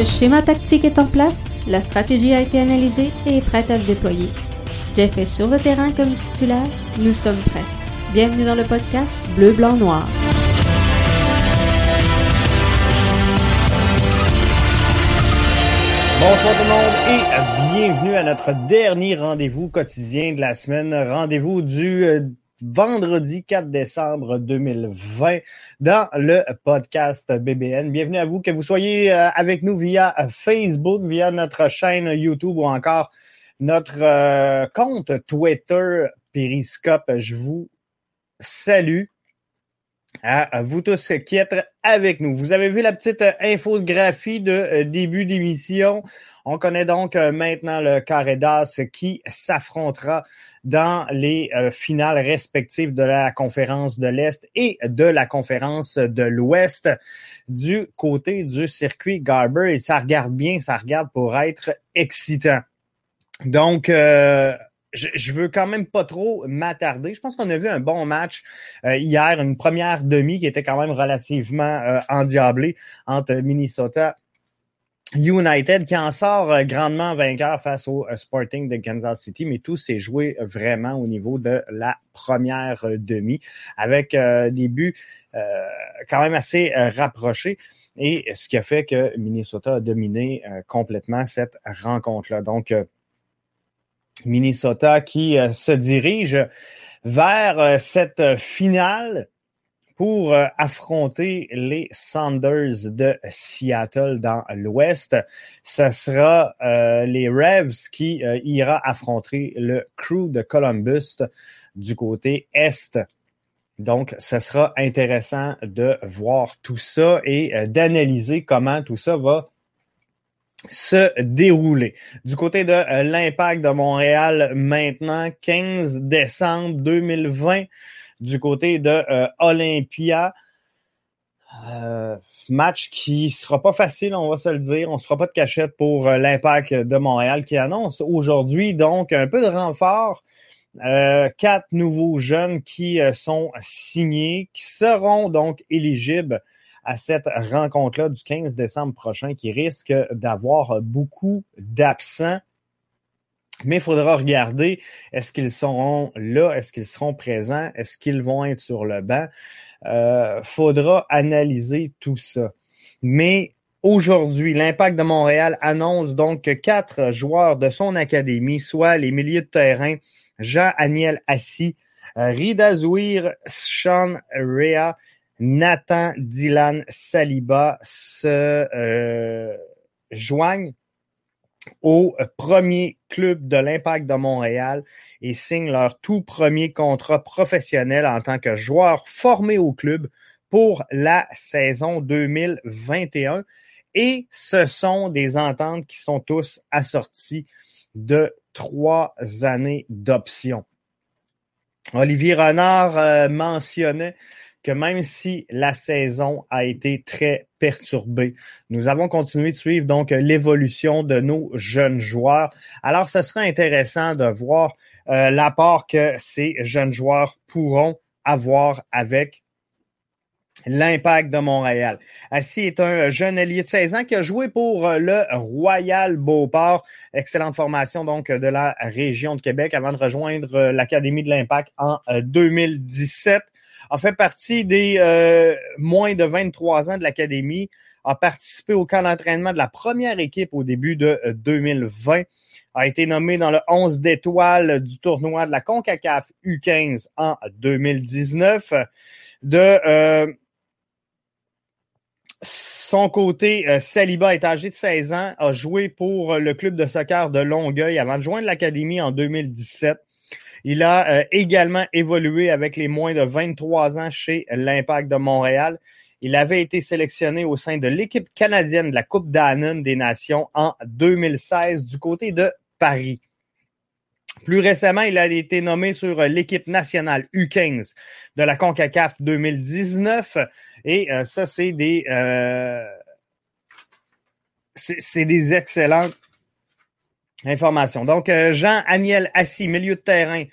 Le schéma tactique est en place, la stratégie a été analysée et est prête à se déployer. Jeff est sur le terrain comme titulaire, nous sommes prêts. Bienvenue dans le podcast Bleu, Blanc, Noir. Bonsoir tout le monde et bienvenue à notre dernier rendez-vous quotidien de la semaine. Rendez-vous du euh, vendredi 4 décembre 2020 dans le podcast BBN. Bienvenue à vous, que vous soyez euh, avec nous via Facebook, via notre chaîne YouTube ou encore notre euh, compte Twitter Periscope. Je vous salue à vous tous qui êtes avec nous. Vous avez vu la petite infographie de euh, début d'émission? On connaît donc euh, maintenant le carré d'as qui s'affrontera dans les euh, finales respectives de la conférence de l'Est et de la conférence de l'Ouest du côté du circuit Garber. Et ça regarde bien, ça regarde pour être excitant. Donc, je, je, veux quand même pas trop m'attarder. Je pense qu'on a vu un bon match euh, hier, une première demi qui était quand même relativement euh, endiablée entre Minnesota United qui en sort euh, grandement vainqueur face au Sporting de Kansas City, mais tout s'est joué vraiment au niveau de la première demi avec des buts quand même assez rapprochés et ce qui a fait que Minnesota a dominé complètement cette rencontre-là. Donc, Minnesota qui euh, se dirige vers euh, cette finale pour euh, affronter les Sanders de Seattle dans l'Ouest. Ce sera les Revs qui ira affronter le Crew de Columbus du côté Est. Donc, ce sera intéressant de voir tout ça et d'analyser comment tout ça va se dérouler. Du côté de euh, l'impact de Montréal maintenant, 15 décembre 2020, du côté de euh, Olympia. Euh, match qui sera pas facile, on va se le dire. On se fera pas de cachette pour l'impact de Montréal qui annonce aujourd'hui donc un peu de renfort. quatre nouveaux jeunes qui sont signés, qui seront donc éligibles à cette rencontre-là du 15 décembre prochain qui risque d'avoir beaucoup d'absents. Mais il faudra regarder, est-ce qu'ils seront là, est-ce qu'ils seront présents, est-ce qu'ils vont être sur le banc. Euh, faudra analyser tout ça. Mais aujourd'hui, l'Impact de Montréal annonce donc que quatre joueurs de son académie, soit les milieux de terrain Jean-Aniel Assis, euh, Rida Zouir, Sean Rea Nathan Dylan Saliba se euh, joignent au premier club de l'Impact de Montréal et signent leur tout premier contrat professionnel en tant que joueur formé au club pour la saison 2021. Et ce sont des ententes qui sont tous assorties de trois années d'option. Olivier Renard euh, mentionnait que même si la saison a été très perturbée, nous avons continué de suivre donc l'évolution de nos jeunes joueurs. Alors, ce sera intéressant de voir euh, l'apport que ces jeunes joueurs pourront avoir avec l'impact de Montréal. Assis est un jeune allié de 16 ans qui a joué pour le Royal Beauport. Excellente formation donc de la région de Québec avant de rejoindre l'Académie de l'impact en 2017 a fait partie des euh, moins de 23 ans de l'Académie, a participé au camp d'entraînement de la première équipe au début de 2020, euh, a été nommé dans le 11 d'étoiles du tournoi de la CONCACAF U15 en 2019. De euh, son côté, Saliba est âgé de 16 ans, a joué pour le club de soccer de Longueuil avant de joindre l'Académie en 2017. Il a euh, également évolué avec les moins de 23 ans chez l'Impact de Montréal. Il avait été sélectionné au sein de l'équipe canadienne de la Coupe d'Annon des Nations en 2016 du côté de Paris. Plus récemment, il a été nommé sur l'équipe nationale U15 de la CONCACAF 2019. Et euh, ça, c'est des, euh, c'est des excellentes Information. Donc, euh, Jean-Aniel Assis, milieu de terrain,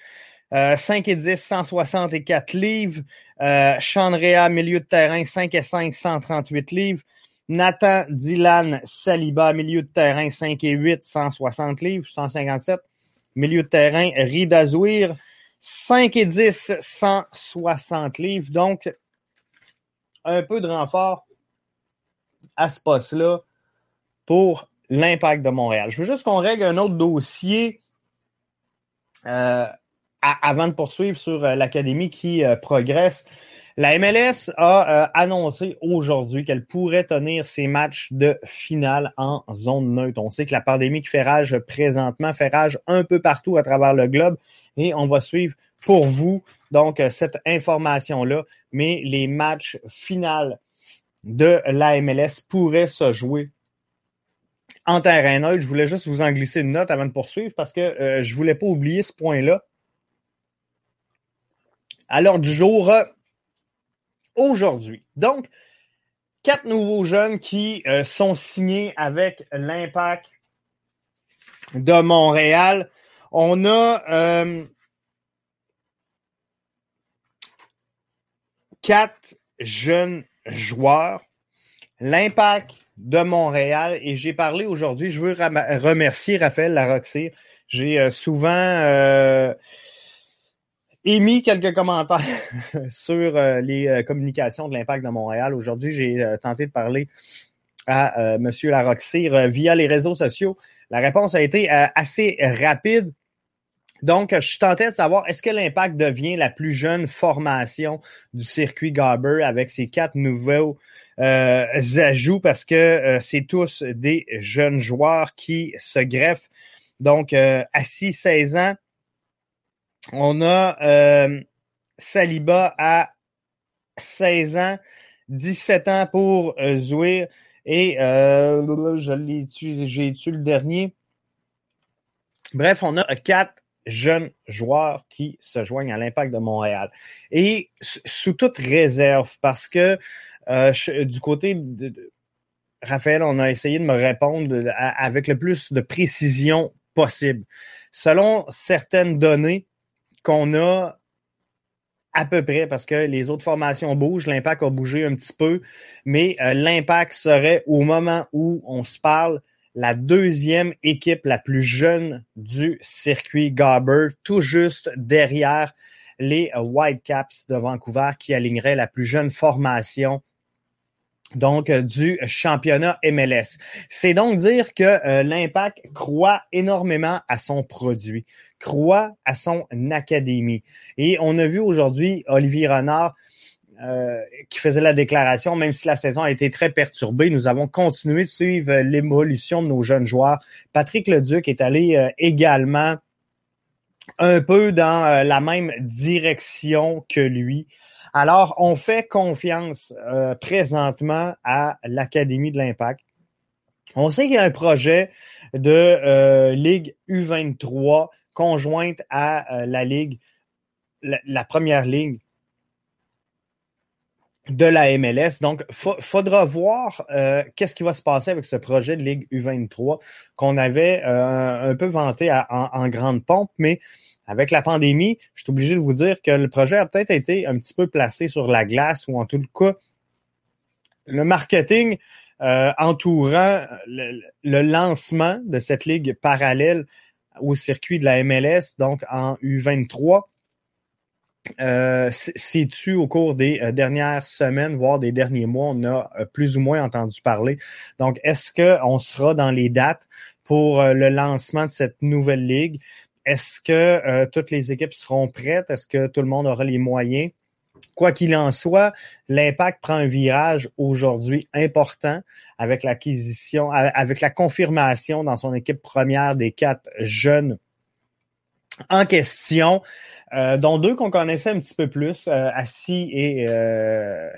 5 euh, et 10, 164 livres. Euh, Chandrea, milieu de terrain, 5 et 5, 138 livres. Nathan Dylan Saliba, milieu de terrain 5 et 8, 160 livres, 157. Milieu de terrain, Rida Zouir, 5 et 10, 160 livres. Donc, un peu de renfort à ce poste-là pour l'impact de Montréal. Je veux juste qu'on règle un autre dossier euh, avant de poursuivre sur euh, l'académie qui euh, progresse. La MLS a annoncé aujourd'hui qu'elle pourrait tenir ses matchs de finale en zone neutre. On sait que la pandémie qui fait rage présentement fait rage un peu partout à travers le globe et on va suivre pour vous donc cette information-là. Mais les matchs finales de la MLS pourraient se jouer en terrain neutre. Je voulais juste vous en glisser une note avant de poursuivre parce que euh, je voulais pas oublier ce point-là. Alors du jour, aujourd'hui. Donc, quatre nouveaux jeunes qui euh, sont signés avec l'impact de Montréal. On a euh, quatre jeunes joueurs. L'impact de Montréal et j'ai parlé aujourd'hui, je veux remercier Raphaël Larocque. J'ai euh, souvent émis quelques commentaires sur euh, les euh, communications de l'impact de Montréal. Aujourd'hui, j'ai euh, tenté de parler à M. Larocque via les réseaux sociaux. La réponse a été assez rapide. Donc, je suis tenté de savoir, est-ce que l'impact devient la plus jeune formation du circuit Garber avec ses quatre nouveaux ajouts parce que c'est tous des jeunes joueurs qui se greffent. Donc, à 6-16 ans, on a euh, Saliba à 16 ans, 17 ans pour euh, Zouir et euh, j'ai tu le dernier? Bref, on a quatre jeunes joueurs qui se joignent à l'impact de Montréal. Et sous toute réserve, parce que euh, du côté de, Raphaël, on a essayé de me répondre avec le plus de précision possible. Selon certaines données, qu'on a à peu près, parce que les autres formations bougent, l'impact a bougé un petit peu, mais euh, l'impact serait au moment où on se parle la deuxième équipe la plus jeune du circuit Garber, tout juste derrière les Whitecaps de Vancouver qui aligneraient la plus jeune formation donc du championnat MLS. C'est donc dire que euh, l'impact croit énormément à son produit, croit à son académie. Et on a vu aujourd'hui Olivier Renard euh, qui faisait la déclaration, même si la saison a été très perturbée, nous avons continué de suivre l'évolution de nos jeunes joueurs. Patrick Leduc est allé également un peu dans la même direction que lui. Alors, on fait confiance euh, présentement à l'Académie de l'Impact. On sait qu'il y a un projet de euh, Ligue U23 conjointe à euh, la Ligue, la, première ligue de la MLS. Donc, faudra voir qu'est-ce qui va se passer avec ce projet de Ligue U23 qu'on avait un peu vanté en, en, grande pompe, mais avec la pandémie, je suis obligé de vous dire que le projet a peut-être été un petit peu placé sur la glace ou en tout cas, le marketing euh, entourant le, lancement de cette ligue parallèle au circuit de la MLS, donc en U23, euh, c'est-tu au cours des euh, dernières semaines, voire des derniers mois, on a euh, plus ou moins entendu parler. Donc, est-ce qu'on sera dans les dates pour le lancement de cette nouvelle ligue? Est-ce que euh, toutes les équipes seront prêtes? Est-ce que tout le monde aura les moyens? Quoi qu'il en soit, l'impact prend un virage aujourd'hui important avec l'acquisition, avec la confirmation dans son équipe première des quatre jeunes en question, euh, dont deux qu'on connaissait un petit peu plus, euh, Assis et euh,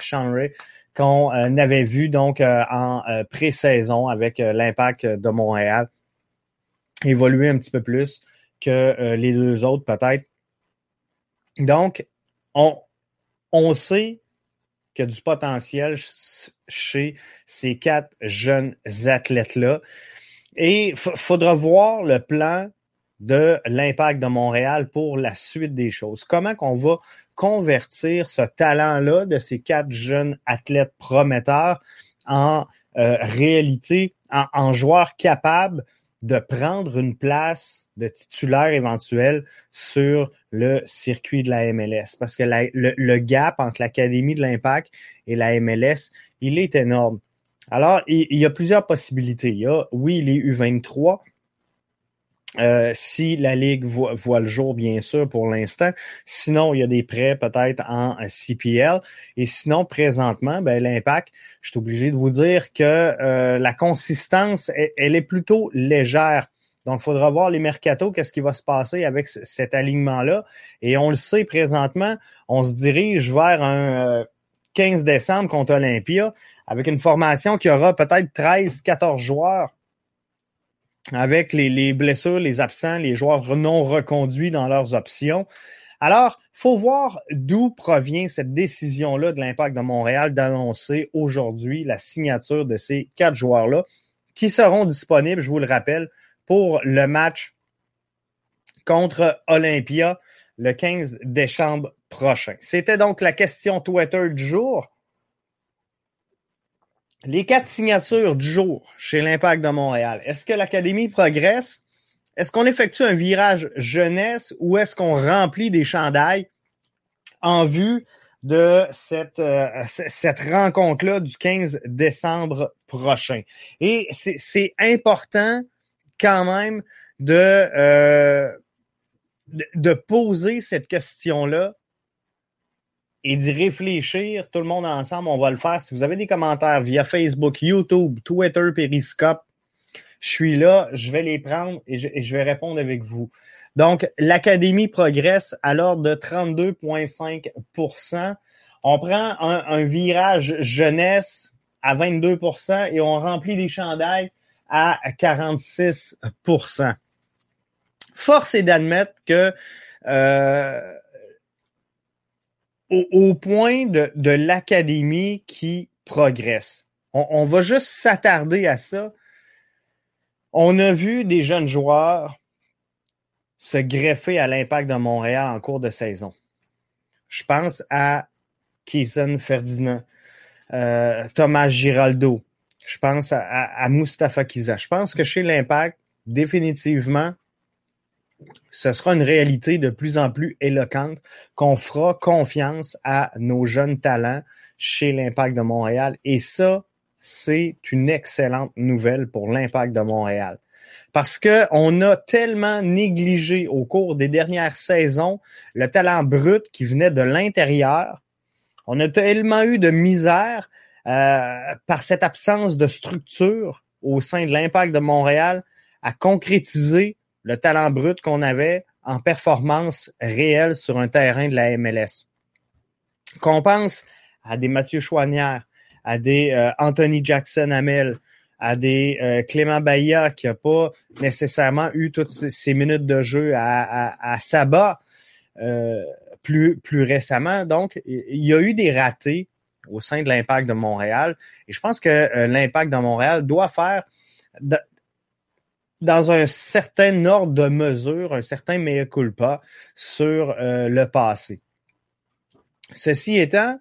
qu'on avait vu donc en pré-saison avec l'impact de Montréal évoluer un petit peu plus que euh, les deux autres, peut-être. Donc, on, on sait qu'il y a du potentiel chez ces quatre jeunes athlètes-là. Et faudra voir le plan de l'impact de Montréal pour la suite des choses. Comment qu'on va convertir ce talent-là de ces quatre jeunes athlètes prometteurs en euh, réalité en, en joueur capable de prendre une place de titulaire éventuel sur le circuit de la MLS. Parce que le, gap entre l'Académie de l'Impact et la MLS, il est énorme. Alors, il, il, y a plusieurs possibilités. Il y a, oui, les U23, euh, si la Ligue voit, voit, le jour, bien sûr, pour l'instant. Sinon, il y a des prêts peut-être en CPL. Et sinon, présentement, ben, l'impact, je suis obligé de vous dire que euh, la consistance, elle, elle, est plutôt légère. Donc, il faudra voir les mercatos, qu'est-ce qui va se passer avec cet alignement-là. Et on le sait présentement, on se dirige vers un 15 euh, décembre contre Olympia avec une formation qui aura peut-être 13-14 joueurs avec les, les, blessures, les absents, les joueurs non reconduits dans leurs options. Alors, faut voir d'où provient cette décision-là de l'Impact de Montréal d'annoncer aujourd'hui la signature de ces quatre joueurs-là qui seront disponibles, je vous le rappelle, pour le match contre Olympia le 15 décembre prochain. C'était donc la question Twitter du jour. Les quatre signatures du jour chez l'Impact de Montréal. Est-ce que l'Académie progresse? Est-ce qu'on effectue un virage jeunesse ou est-ce qu'on remplit des chandails en vue de cette, euh, rencontre-là du 15 décembre prochain? Et c'est important quand même de, euh, de poser cette question-là et d'y réfléchir tout le monde ensemble. On va le faire. Si vous avez des commentaires via Facebook, YouTube, Twitter, Periscope, je suis là, je vais les prendre et je, vais répondre avec vous. Donc, l'Académie progresse à l'ordre de 32,5% On prend un, un, virage jeunesse à 22% et on remplit les chandails à 46% Force est d'admettre que euh, au, point de, l'académie qui progresse. On, on va juste s'attarder à ça. On a vu des jeunes joueurs se greffer à l'impact de Montréal en cours de saison. Je pense à Kison Ferdinand, euh, Thomas Giraldo. Je pense à, à, à Mustafa Kiza. Je pense que chez l'impact, définitivement, ce sera une réalité de plus en plus éloquente qu'on fera confiance à nos jeunes talents chez l'Impact de Montréal. Et ça, c'est une excellente nouvelle pour l'Impact de Montréal. Parce qu'on a tellement négligé au cours des dernières saisons le talent brut qui venait de l'intérieur. On a tellement eu de misère euh, par cette absence de structure au sein de l'Impact de Montréal à concrétiser le talent brut qu'on avait en performance réelle sur un terrain de la MLS. Qu'on pense à des Mathieu Chouanière, à des euh, Anthony Jackson Hamel, à des euh, Clément Bahia qui n'a pas nécessairement eu toutes ces, minutes de jeu à, à, à Saba euh, plus, plus récemment. Donc, il y a eu des ratés au sein de l'impact de Montréal. Et je pense que l'impact de Montréal doit faire dans un certain ordre de mesure, un certain mea culpa sur euh, le passé. Ceci étant,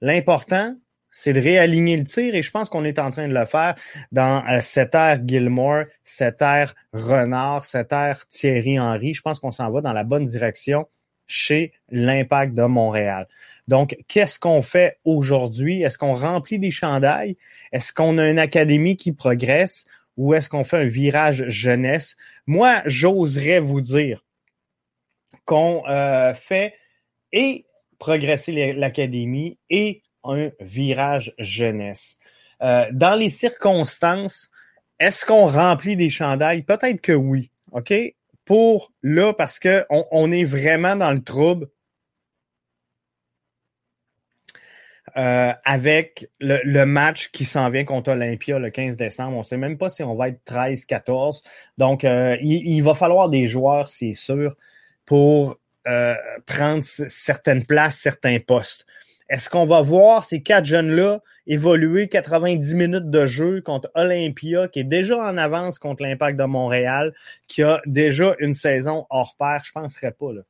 l'important, c'est de réaligner le tir et je pense qu'on est en train de le faire dans euh, cette ère Gilmore, cette ère Renard, cette ère Thierry Henry. Je pense qu'on s'en va dans la bonne direction chez l'Impact de Montréal. Donc, qu'est-ce qu'on fait aujourd'hui? Est-ce qu'on remplit des chandails? Est-ce qu'on a une académie qui progresse? Ou est-ce qu'on fait un virage jeunesse? Moi, j'oserais vous dire qu'on euh, fait et progresser l'académie et un virage jeunesse. Euh, dans les circonstances, est-ce qu'on remplit des chandails? Peut-être que oui. OK? Pour là, parce qu'on on est vraiment dans le trouble Euh, avec le, le, match qui s'en vient contre Olympia le 15 décembre. On ne sait même pas si on va être 13-14. Donc, euh, il, il, va falloir des joueurs, c'est sûr, pour euh, prendre certaines places, certains postes. Est-ce qu'on va voir ces quatre jeunes-là évoluer 90 minutes de jeu contre Olympia, qui est déjà en avance contre l'Impact de Montréal, qui a déjà une saison hors pair? Je ne penserais pas. Là.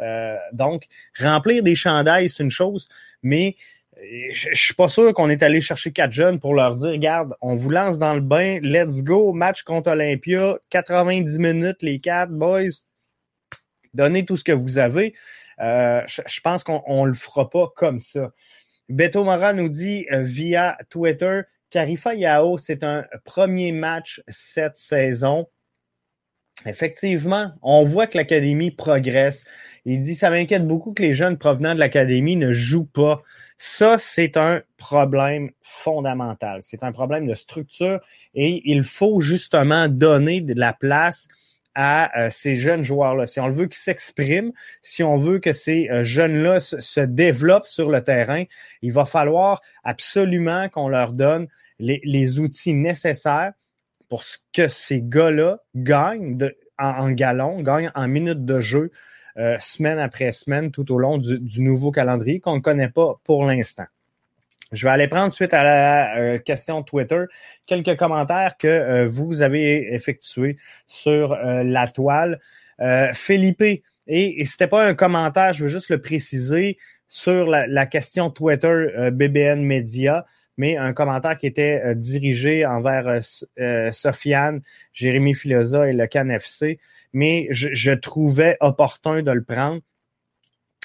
Euh, donc, remplir des chandails, c'est une chose, mais je, je suis pas sûr qu'on est allé chercher quatre jeunes pour leur dire, regarde, on vous lance dans le bain, let's go, match contre Olympia, 90 minutes les quatre, boys, donnez tout ce que vous avez. Euh, je, pense qu'on on le fera pas comme ça. Beto Mora nous dit euh, via Twitter, Carifa Yao, c'est un premier match cette saison. Effectivement, on voit que l'académie progresse. Il dit, ça m'inquiète beaucoup que les jeunes provenant de l'académie ne jouent pas. Ça, c'est un problème fondamental. C'est un problème de structure et il faut justement donner de la place à euh, ces jeunes joueurs-là. Si on veut qu'ils s'expriment, si on veut que ces euh, jeunes-là se, développent sur le terrain, il va falloir absolument qu'on leur donne les, outils nécessaires pour que ces gars-là gagnent en, en galon, gagnent en minutes de jeu euh, semaine après semaine tout au long du, nouveau calendrier qu'on ne connaît pas pour l'instant. Je vais aller prendre suite à la euh, question Twitter quelques commentaires que euh, vous avez effectués sur la toile. Philippe, et, et c'était pas un commentaire, je veux juste le préciser sur la, la question Twitter BBN Media mais un commentaire qui était dirigé envers Sofiane, Jérémy Filosa et le CanFC mais je, trouvais opportun de le prendre.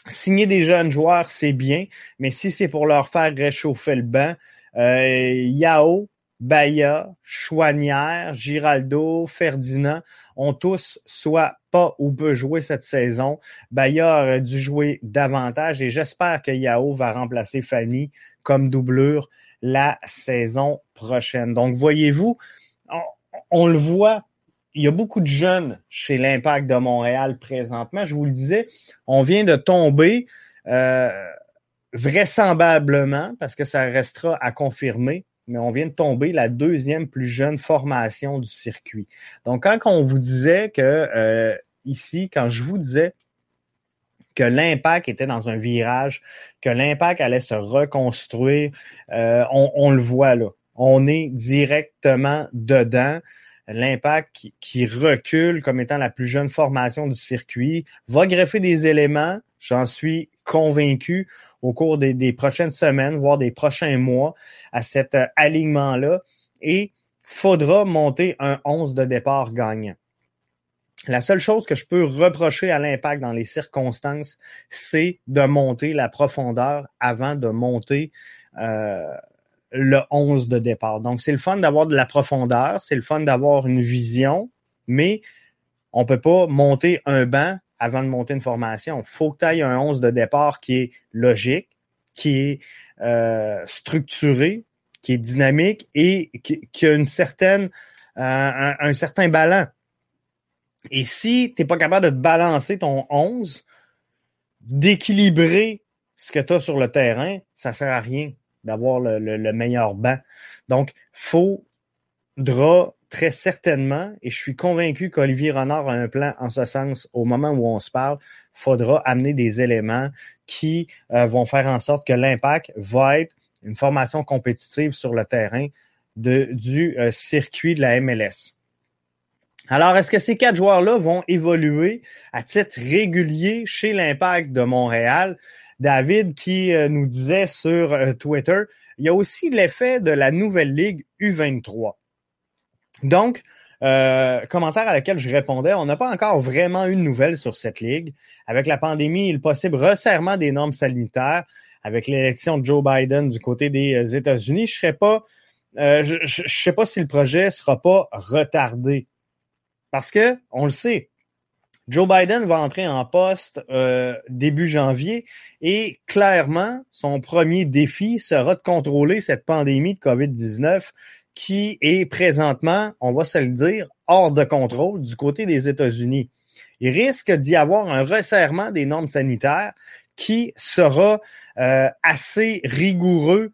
Signer des jeunes joueurs, c'est bien, mais si c'est pour leur faire réchauffer le banc, euh, Yao, Baya, Chouanière, Giraldo, Ferdinand ont tous soit pas ou peu joué cette saison. Baya aurait dû jouer davantage et j'espère que Yao va remplacer Fanny comme doublure la saison prochaine. Donc, voyez-vous, on le voit il y a beaucoup de jeunes chez l'Impact de Montréal présentement. Je vous le disais, on vient de tomber euh, vraisemblablement, parce que ça restera à confirmer, mais on vient de tomber la deuxième plus jeune formation du circuit. Donc, quand on vous disait que euh, ici, quand je vous disais que l'impact était dans un virage, que l'impact allait se reconstruire, euh, on, on, le voit là. On est directement dedans l'impact qui, recule comme étant la plus jeune formation du circuit, va greffer des éléments, j'en suis convaincu, au cours des, prochaines semaines, voire des prochains mois, à cet euh, alignement-là, et faudra monter un 11 de départ gagnant. La seule chose que je peux reprocher à l'impact dans les circonstances, c'est de monter la profondeur avant de monter euh, le 11 de départ. Donc, c'est le fun d'avoir de la profondeur, c'est le fun d'avoir une vision, mais on peut pas monter un banc avant de monter une formation. Il faut que tu aies un 11 de départ qui est logique, qui est euh, structuré, qui est dynamique et qui, a une certaine, euh, un, certain ballon. Et si tu n'es pas capable de balancer ton 11, d'équilibrer ce que tu as sur le terrain, ça sert à rien d'avoir le, meilleur banc. Donc, faudra très certainement, et je suis convaincu qu'Olivier Renard a un plan en ce sens au moment où on se parle, faudra amener des éléments qui euh, vont faire en sorte que l'impact va être une formation compétitive sur le terrain du euh, circuit de la MLS. Alors, est-ce que ces quatre joueurs-là vont évoluer à titre régulier chez l'Impact de Montréal? David qui euh, nous disait sur euh, Twitter, il y a aussi l'effet de la nouvelle ligue U23. Donc, euh, commentaire à laquelle je répondais, on n'a pas encore vraiment eu de nouvelles sur cette ligue. Avec la pandémie et le possible resserrement des normes sanitaires, avec l'élection de Joe Biden du côté des États-Unis, je serais je, ne sais pas si le projet sera pas retardé. Parce que, on le sait, Joe Biden va entrer en poste euh, début janvier et clairement, son premier défi sera de contrôler cette pandémie de COVID-19 qui est présentement, on va se le dire, hors de contrôle du côté des États-Unis. Il risque d'y avoir un resserrement des normes sanitaires qui sera euh, assez rigoureux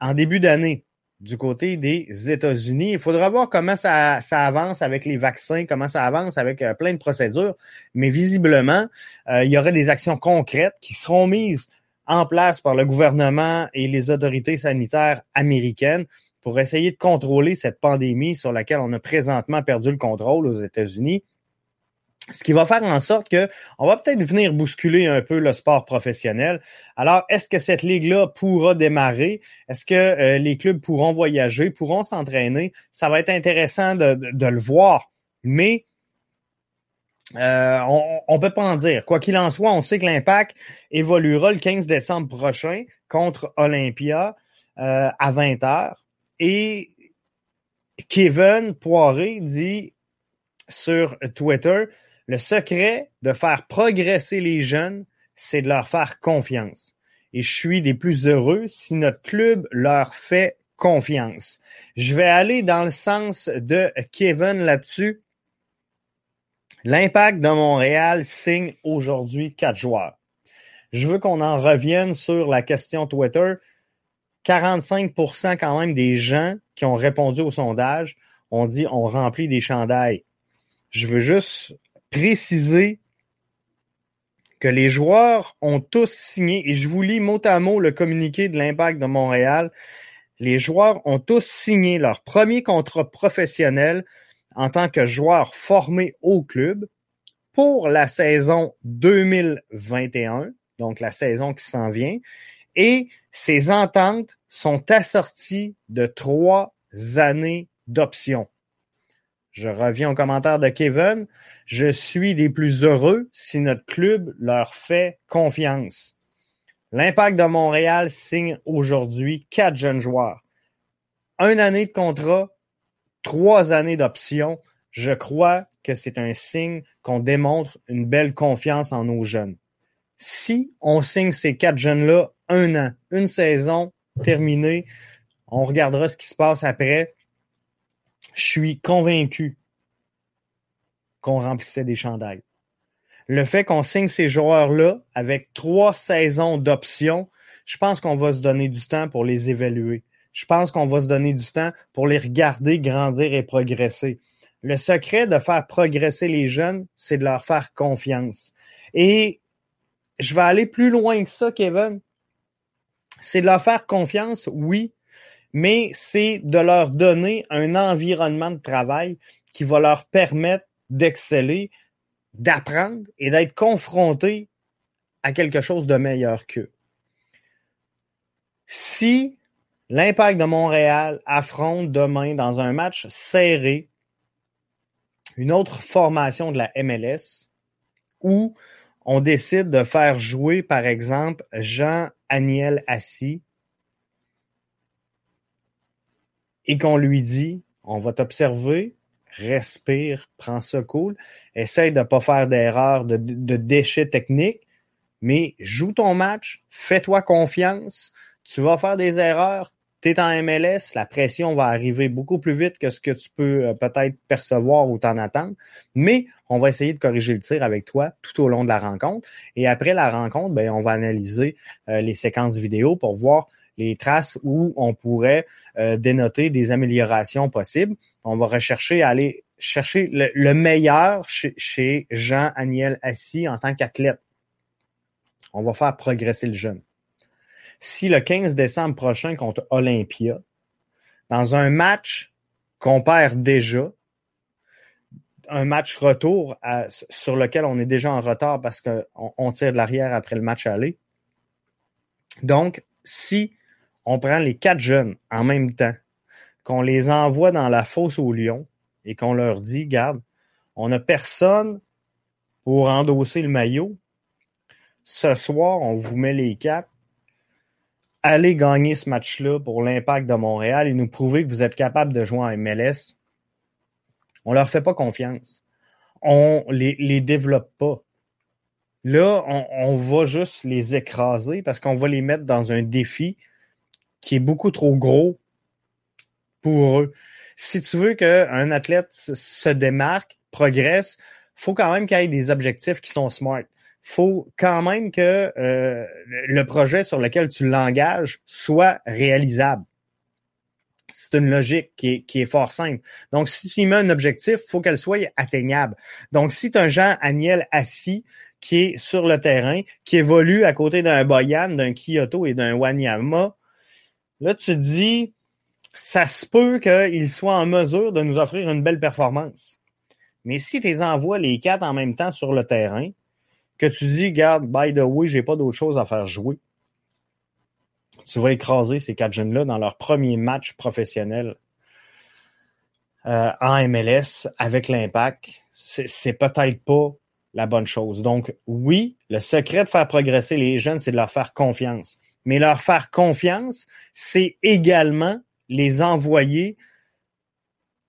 en début d'année du côté des États-Unis. Il faudra voir comment ça, avance avec les vaccins, comment ça avance avec euh, plein de procédures, mais visiblement, euh, il y aurait des actions concrètes qui seront mises en place par le gouvernement et les autorités sanitaires américaines pour essayer de contrôler cette pandémie sur laquelle on a présentement perdu le contrôle aux États-Unis. Ce qui va faire en sorte que on va peut-être venir bousculer un peu le sport professionnel. Alors, est-ce que cette ligue-là pourra démarrer? Est-ce que euh, les clubs pourront voyager, pourront s'entraîner? Ça va être intéressant de, le voir. Mais euh, on ne peut pas en dire. Quoi qu'il en soit, on sait que l'impact évoluera le 15 décembre prochain contre Olympia euh, à 20h. Et Kevin Poiré dit sur Twitter, le secret de faire progresser les jeunes, c'est de leur faire confiance. Et je suis des plus heureux si notre club leur fait confiance. Je vais aller dans le sens de Kevin là-dessus. L'impact de Montréal signe aujourd'hui quatre joueurs. Je veux qu'on en revienne sur la question Twitter. 45% quand même des gens qui ont répondu au sondage ont dit on remplit des chandails. Je veux juste préciser que les joueurs ont tous signé, et je vous lis mot à mot le communiqué de l'Impact de Montréal, les joueurs ont tous signé leur premier contrat professionnel en tant que joueurs formés au club pour la saison 2021, donc la saison qui s'en vient, et ces ententes sont assorties de trois années d'options. Je reviens au commentaire de Kevin. Je suis des plus heureux si notre club leur fait confiance. L'Impact de Montréal signe aujourd'hui quatre jeunes joueurs. Un année de contrat, trois années d'option. Je crois que c'est un signe qu'on démontre une belle confiance en nos jeunes. Si on signe ces quatre jeunes-là un an, une saison terminée, on regardera ce qui se passe après. Je suis convaincu qu'on remplissait des chandails. Le fait qu'on signe ces joueurs-là avec trois saisons d'options, je pense qu'on va se donner du temps pour les évaluer. Je pense qu'on va se donner du temps pour les regarder grandir et progresser. Le secret de faire progresser les jeunes, c'est de leur faire confiance. Et je vais aller plus loin que ça, Kevin. C'est de leur faire confiance, oui, mais c'est de leur donner un environnement de travail qui va leur permettre d'exceller, d'apprendre et d'être confronté à quelque chose de meilleur qu'eux. Si l'impact de Montréal affronte demain dans un match serré une autre formation de la MLS où on décide de faire jouer, par exemple, Jean-Aniel Assis et qu'on lui dit on va t'observer, respire, prends ça cool, essaye de ne pas faire d'erreurs, de, déchets techniques, mais joue ton match, fais-toi confiance, tu vas faire des erreurs, tu es en MLS, la pression va arriver beaucoup plus vite que ce que tu peux euh, peut-être percevoir ou t'en attendre, mais on va essayer de corriger le tir avec toi tout au long de la rencontre. Et après la rencontre, ben, on va analyser euh, les séquences vidéo pour voir les traces où on pourrait euh, dénoter des améliorations possibles. On va rechercher aller chercher le, meilleur chez, Jean-Aniel Assis en tant qu'athlète. On va faire progresser le jeune. Si le 15 décembre prochain contre Olympia, dans un match qu'on perd déjà, un match retour sur lequel on est déjà en retard parce qu'on on tire de l'arrière après le match aller. Donc, si on prend les quatre jeunes en même temps, qu'on les envoie dans la fosse aux lions et qu'on leur dit, garde, on n'a personne pour endosser le maillot. Ce soir, on vous met les quatre. Allez gagner ce match-là pour l'impact de Montréal et nous prouver que vous êtes capable de jouer en MLS. On leur fait pas confiance. On les, les développe pas. Là, on va juste les écraser parce qu'on va les mettre dans un défi qui est beaucoup trop gros pour eux. Si tu veux qu'un athlète se démarque, progresse, faut quand même qu'il y ait des objectifs qui sont smart. faut quand même que euh, le projet sur lequel tu l'engages soit réalisable. C'est une logique qui est, fort simple. Donc, si tu y mets un objectif, faut qu'elle soit atteignable. Donc, si tu as un Jean Aniel assis qui est sur le terrain, qui évolue à côté d'un Boyan, d'un Kyoto et d'un Wanyama, Là, tu te dis, ça se peut qu'il soit en mesure de nous offrir une belle performance. Mais si tu les envoies les quatre en même temps sur le terrain, que tu dis, garde, by the way, j'ai pas d'autre chose à faire jouer, tu vas écraser ces quatre jeunes-là dans leur premier match professionnel euh, en MLS avec l'impact. C'est peut-être pas la bonne chose. Donc, oui, le secret de faire progresser les jeunes, c'est de leur faire confiance. Mais leur faire confiance, c'est également les envoyer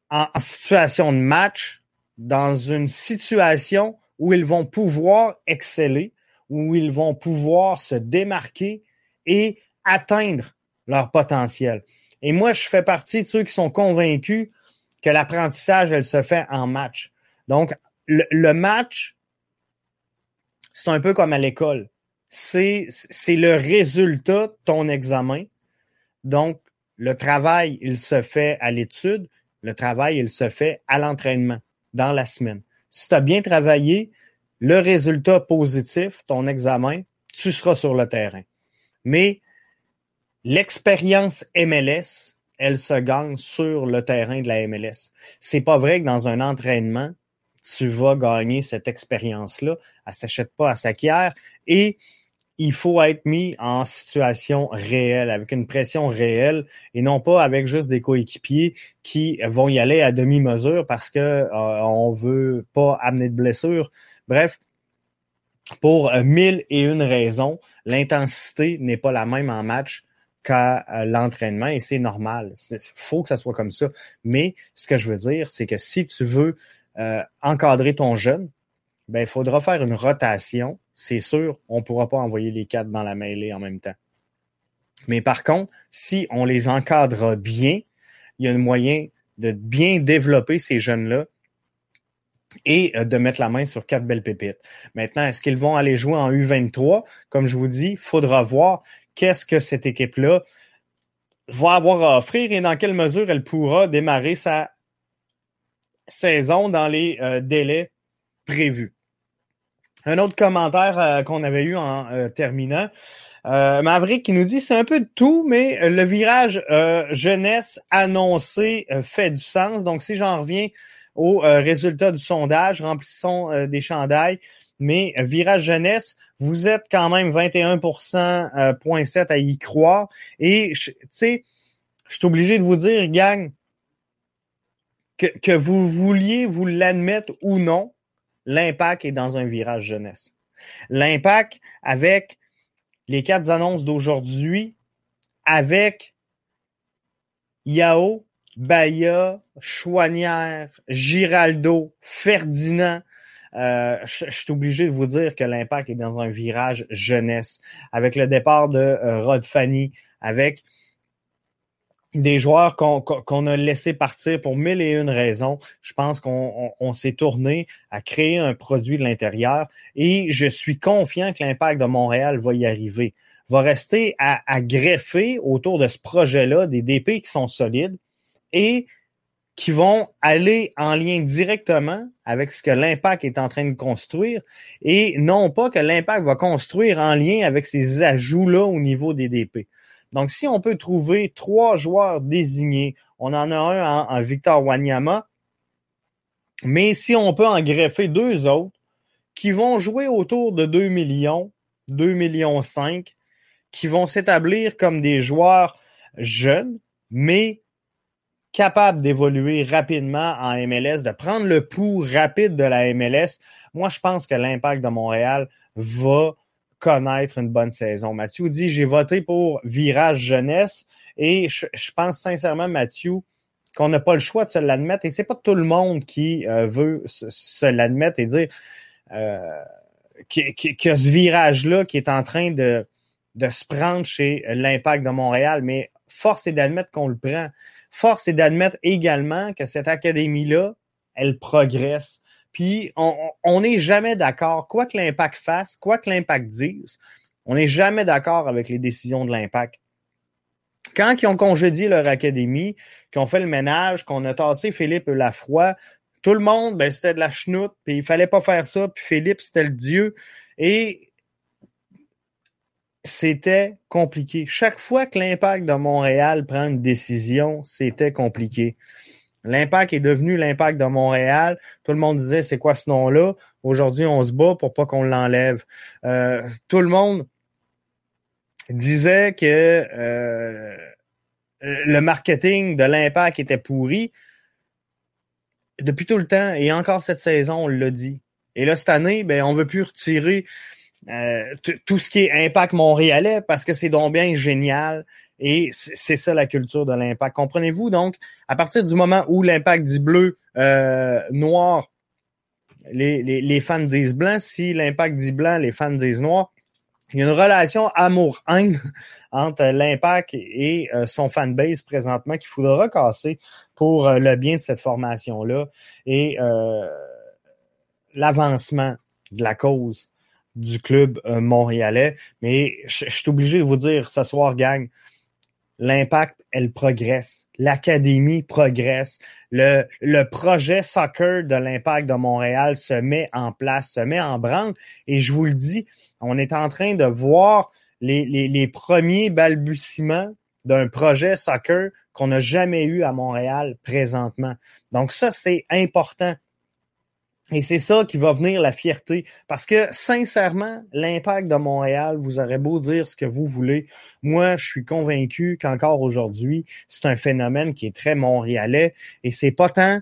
en situation de match, dans une situation où ils vont pouvoir exceller, où ils vont pouvoir se démarquer et atteindre leur potentiel. Et moi, je fais partie de ceux qui sont convaincus que l'apprentissage, elle se fait en match. Donc, le, match, c'est un peu comme à l'école. C'est, le résultat de ton examen. Donc, le travail, il se fait à l'étude. Le travail, il se fait à l'entraînement dans la semaine. Si tu as bien travaillé, le résultat positif, ton examen, tu seras sur le terrain. Mais l'expérience MLS, elle se gagne sur le terrain de la MLS. C'est pas vrai que dans un entraînement, tu vas gagner cette expérience-là. Elle s'achète pas, à s'acquiert. Et il faut être mis en situation réelle, avec une pression réelle, et non pas avec juste des coéquipiers qui vont y aller à demi-mesure parce que euh, on veut pas amener de blessures. Bref, pour mille et une raisons, l'intensité n'est pas la même en match qu'à euh, l'entraînement et c'est normal. Il faut que ça soit comme ça. Mais ce que je veux dire, c'est que si tu veux euh, encadrer ton jeune, ben, il faudra faire une rotation. C'est sûr, on ne pourra pas envoyer les quatre dans la mêlée en même temps. Mais par contre, si on les encadre bien, il y a un moyen de bien développer ces jeunes-là et euh, de mettre la main sur quatre belles pépites. Maintenant, est-ce qu'ils vont aller jouer en U23? Comme je vous dis, faudra voir qu'est-ce que cette équipe-là va avoir à offrir et dans quelle mesure elle pourra démarrer sa saison dans les euh, délais prévus. Un autre commentaire euh, qu'on avait eu en euh, terminant. Euh, Maverick qui nous dit c'est un peu de tout, mais le virage jeunesse annoncé fait du sens. Donc, si j'en reviens au résultat du sondage, remplissons des chandails. Mais virage jeunesse, vous êtes quand même 21,7 à y croire. Et tu sais, je suis obligé de vous dire, gang, que vous vouliez vous l'admettre ou non, l'impact est dans un virage jeunesse. L'impact avec les quatre annonces d'aujourd'hui, avec Yao, Baya, Chouanière, Giraldo, Ferdinand, euh, je, suis obligé de vous dire que l'impact est dans un virage jeunesse. Avec le départ de euh, Rod Fanny, avec des joueurs qu'on a laissé partir pour mille et une raisons. Je pense qu'on s'est tourné à créer un produit de l'intérieur et je suis confiant que l'impact de Montréal va y arriver. Va rester à, à greffer autour de ce projet-là des DP qui sont solides et qui vont aller en lien directement avec ce que l'impact est en train de construire et non pas que l'impact va construire en lien avec ces ajouts-là au niveau des DP. Donc, si on peut trouver trois joueurs désignés, on en a un en, Victor Wanyama, mais si on peut en greffer deux autres qui vont jouer autour de 2 millions, 2 millions 5, qui vont s'établir comme des joueurs jeunes, mais capables d'évoluer rapidement en MLS, de prendre le pouls rapide de la MLS, moi, je pense que l'impact de Montréal va connaître une bonne saison. Mathieu dit j'ai voté pour virage jeunesse et je, pense sincèrement, Mathieu, qu'on n'a pas le choix de se l'admettre et c'est pas tout le monde qui euh, veut se, l'admettre et dire euh, que, ce virage-là qui est en train de, de se prendre chez l'impact de Montréal, mais force est d'admettre qu'on le prend. Force est d'admettre également que cette académie-là, elle progresse. Puis on n'est jamais d'accord, quoi que l'impact fasse, quoi que l'impact dise, on n'est jamais d'accord avec les décisions de l'impact. Quand ils ont congédié leur académie, qu'ils ont fait le ménage, qu'on a tassé Philippe Lafroy, tout le monde, ben, c'était de la chenoute, puis il fallait pas faire ça, puis Philippe, c'était le dieu. Et c'était compliqué. Chaque fois que l'impact de Montréal prend une décision, c'était compliqué. L'impact est devenu l'impact de Montréal. Tout le monde disait c'est quoi ce nom-là? Aujourd'hui, on se bat pour pas qu'on l'enlève. Euh, tout le monde disait que euh, le marketing de l'impact était pourri. Depuis tout le temps, et encore cette saison, on l'a dit. Et là, cette année, ben, on veut plus retirer euh, tout ce qui est impact montréalais parce que c'est donc bien génial. Et c'est ça la culture de l'impact. Comprenez-vous? Donc, à partir du moment où l'impact dit bleu, euh, noir, les, les, les, fans disent blanc. Si l'impact dit blanc, les fans disent noir. Il y a une relation amour-haine entre l'impact et euh, son fanbase présentement qu'il faudra casser pour euh, le bien de cette formation-là et l'avancement de la cause du club montréalais. Mais je, je suis obligé de vous dire ce soir, gang, l'impact, elle progresse. L'académie progresse. Le, le projet soccer de l'impact de Montréal se met en place, se met en branle. Et je vous le dis, on est en train de voir les, les, les premiers balbutiements d'un projet soccer qu'on n'a jamais eu à Montréal présentement. Donc ça, c'est important. Et c'est ça qui va venir la fierté. Parce que, sincèrement, l'impact de Montréal, vous aurez beau dire ce que vous voulez. Moi, je suis convaincu qu'encore aujourd'hui, c'est un phénomène qui est très montréalais. Et c'est pas tant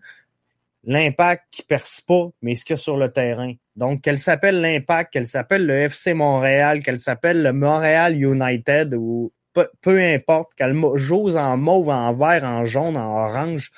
l'impact qui perce pas, mais ce qu'il y a sur le terrain. Donc, qu'elle s'appelle l'impact, qu'elle s'appelle le FC Montréal, qu'elle s'appelle le Montréal United ou peu, peu importe, qu'elle joue en mauve, en vert, en jaune, en orange,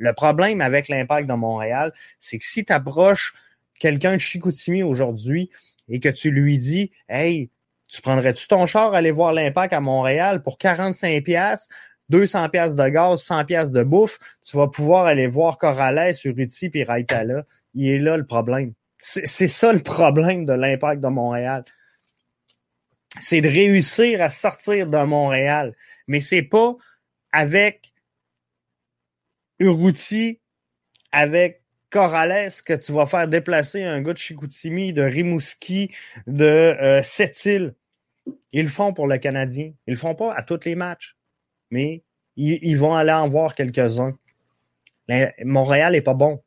le problème avec l'impact de Montréal, c'est que si tu approches quelqu'un de Chicoutimi aujourd'hui et que tu lui dis Hey, tu prendrais-tu ton char aller voir l'impact à Montréal pour 45 pièces 200 pièces de gaz, 100 pièces de bouffe, tu vas pouvoir aller voir Corrales sur Uti puis Raitala. Il est là le problème. C'est ça le problème de l'impact de Montréal. C'est de réussir à sortir de Montréal. Mais c'est pas avec Uruti avec Corrales que tu vas faire déplacer un gars de Chicoutimi, de Rimouski, de euh, Sept-Îles. Ils le font pour le Canadien. Ils le font pas à tous les matchs, mais ils, vont aller en voir quelques-uns. Montréal est pas bon.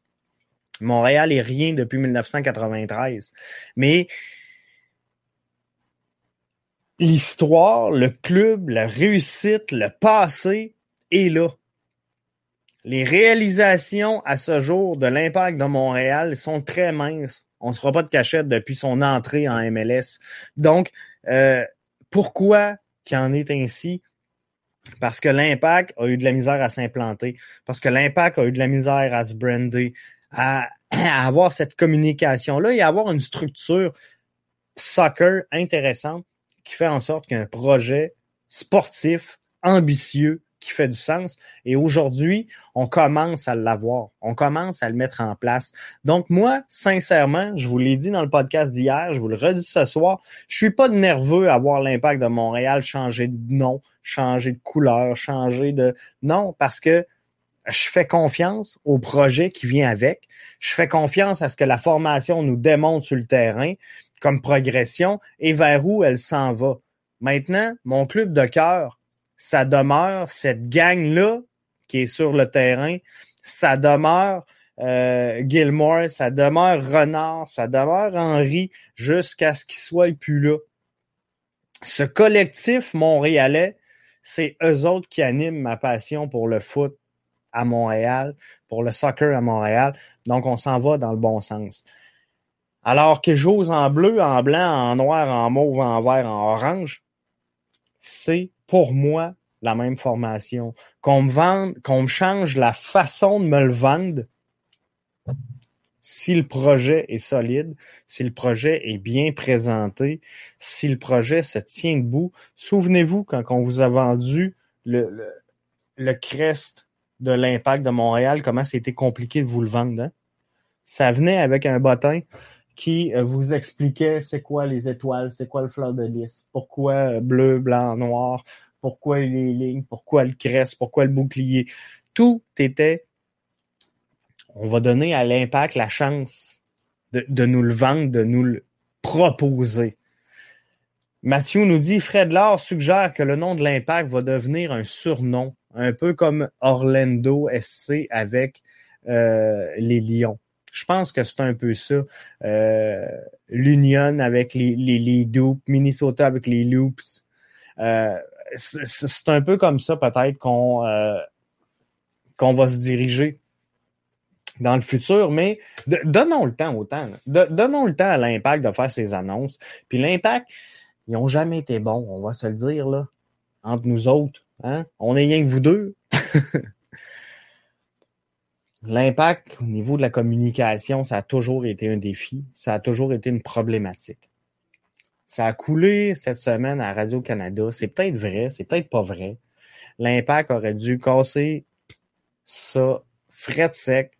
Montréal est rien depuis 1993. Mais l'histoire, le club, la réussite, le passé est là. Les réalisations à ce jour de l'impact de Montréal sont très minces. On ne se fera pas de cachette depuis son entrée en MLS. Donc, euh, pourquoi qu'il en est ainsi? Parce que l'impact a eu de la misère à s'implanter, parce que l'impact a eu de la misère à se brander, à, à avoir cette communication-là et à avoir une structure soccer intéressante qui fait en sorte qu'un projet sportif ambitieux qui fait du sens. Et aujourd'hui, on commence à l'avoir. On commence à le mettre en place. Donc, moi, sincèrement, je vous l'ai dit dans le podcast d'hier, je vous le redis ce soir, je suis pas nerveux à voir l'impact de Montréal changer de nom, changer de couleur, changer de... Non, parce que je fais confiance au projet qui vient avec. Je fais confiance à ce que la formation nous démontre sur le terrain comme progression et vers où elle s'en va. Maintenant, mon club de cœur, ça demeure cette gang-là qui est sur le terrain, ça demeure euh, Gilmore, ça demeure Renard, ça demeure Henry jusqu'à ce qu'il soit plus là. Ce collectif montréalais, c'est eux autres qui animent ma passion pour le foot à Montréal, pour le soccer à Montréal. Donc, on s'en va dans le bon sens. Alors que j'ose en bleu, en blanc, en noir, en mauve, en vert, en orange, c'est pour moi la même formation. Qu'on me vende, qu'on me change la façon de me le vendre si le projet est solide, si le projet est bien présenté, si le projet se tient debout. Souvenez-vous quand on vous a vendu le, le, le crest de l'impact de Montréal, comment c'était compliqué de vous le vendre. Hein? Ça venait avec un bottin qui euh, vous expliquait c'est quoi les étoiles, c'est quoi le fleur de lys, pourquoi euh, bleu, blanc, noir, pourquoi les lignes, pourquoi le crest, pourquoi le bouclier. Tout était, on va donner à l'impact la chance de, nous le vendre, de nous le proposer. Mathieu nous dit, Fred Laure suggère que le nom de l'impact va devenir un surnom un peu comme Orlando SC avec euh, les Lions. Je pense que c'est un peu ça. Euh, L'Union avec les, les, les Minnesota avec les Loops. Euh, c'est un peu comme ça peut-être qu'on euh, qu'on va se diriger dans le futur, mais donnons le temps au temps. donnons le temps à l'impact de faire ses annonces. Puis l'impact, ils n'ont jamais été bons, on va se le dire, là, entre nous autres. Hein? On est rien que vous deux. L'impact au niveau de la communication, ça a toujours été un défi, ça a toujours été une problématique. Ça a coulé cette semaine à Radio-Canada. C'est peut-être vrai, c'est peut-être pas vrai. L'impact aurait dû casser ça fret sec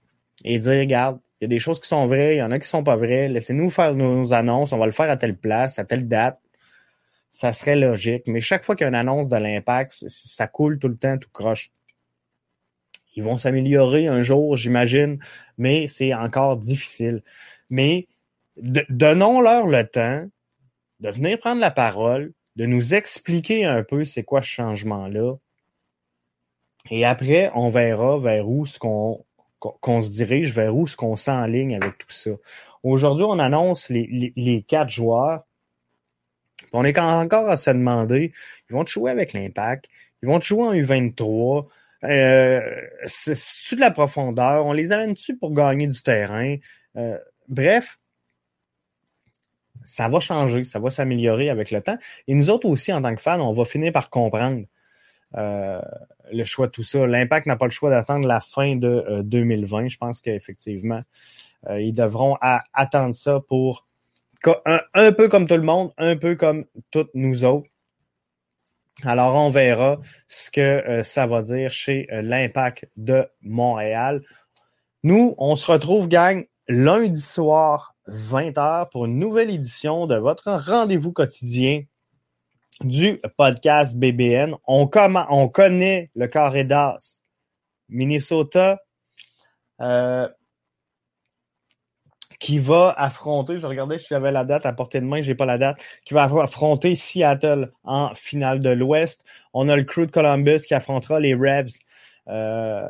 et dire, regarde, il y a des choses qui sont vraies, il y en a qui sont pas vraies. Laissez-nous faire nos annonces, on va le faire à telle place, à telle date. Ça serait logique. Mais chaque fois qu'il y a une annonce de l'impact, ça coule tout le temps, tout croche. Ils vont s'améliorer un jour, j'imagine, mais c'est encore difficile. Mais donnons-leur le temps de venir prendre la parole, de nous expliquer un peu c'est quoi ce changement-là. Et après, on verra vers où ce qu'on se dirige, vers où ce qu'on s'enligne avec tout ça. Aujourd'hui, on annonce les, les, quatre joueurs. On est encore à se demander, ils vont jouer avec l'impact, ils vont jouer en U23, euh, c'est de la profondeur? On les amène-tu pour gagner du terrain? Euh, bref, ça va changer, ça va s'améliorer avec le temps. Et nous autres aussi, en tant que fans, on va finir par comprendre euh, le choix de tout ça. L'impact n'a pas le choix d'attendre la fin de 2020. Je pense qu'effectivement, ils devront attendre ça pour un, peu comme tout le monde, un peu comme toutes nous autres. Alors, on verra ce que euh, ça va dire chez euh, l'Impact de Montréal. Nous, on se retrouve, gang, lundi soir, 20h, pour une nouvelle édition de votre rendez-vous quotidien du podcast BBN. On, on connaît le carré d'as. Minnesota, euh, qui va affronter, je regardais si j'avais la date à portée de main, j'ai pas la date, qui va affronter Seattle en finale de l'Ouest. On a le crew de Columbus qui affrontera les Rebs, euh,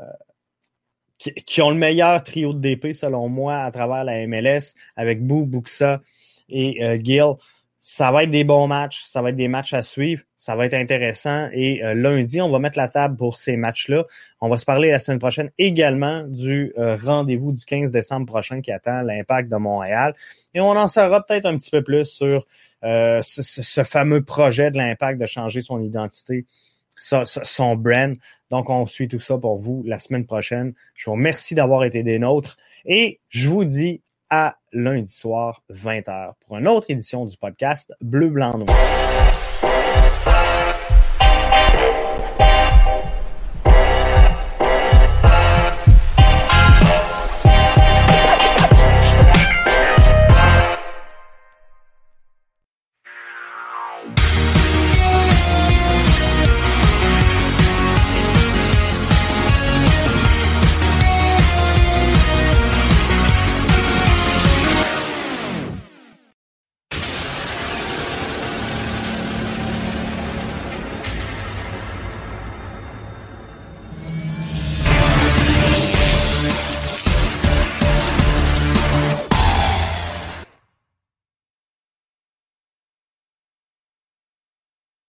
qui, ont le meilleur trio de DP selon moi à travers la MLS avec Boo, Buxa et euh, Gill ça va être des bons matchs, ça va être des matchs à suivre, ça va être intéressant. Et euh, lundi, on va mettre la table pour ces matchs-là. On va se parler la semaine prochaine également du euh, rendez-vous du 15 décembre prochain qui attend l'impact de Montréal. Et on en saura peut-être un petit peu plus sur euh, ce, fameux projet de l'impact de changer son identité, son brand. Donc, on suit tout ça pour vous la semaine prochaine. Je vous remercie d'avoir été des nôtres et je vous dis à lundi soir, 20h, pour une autre édition du podcast Bleu, Blanc, Noir.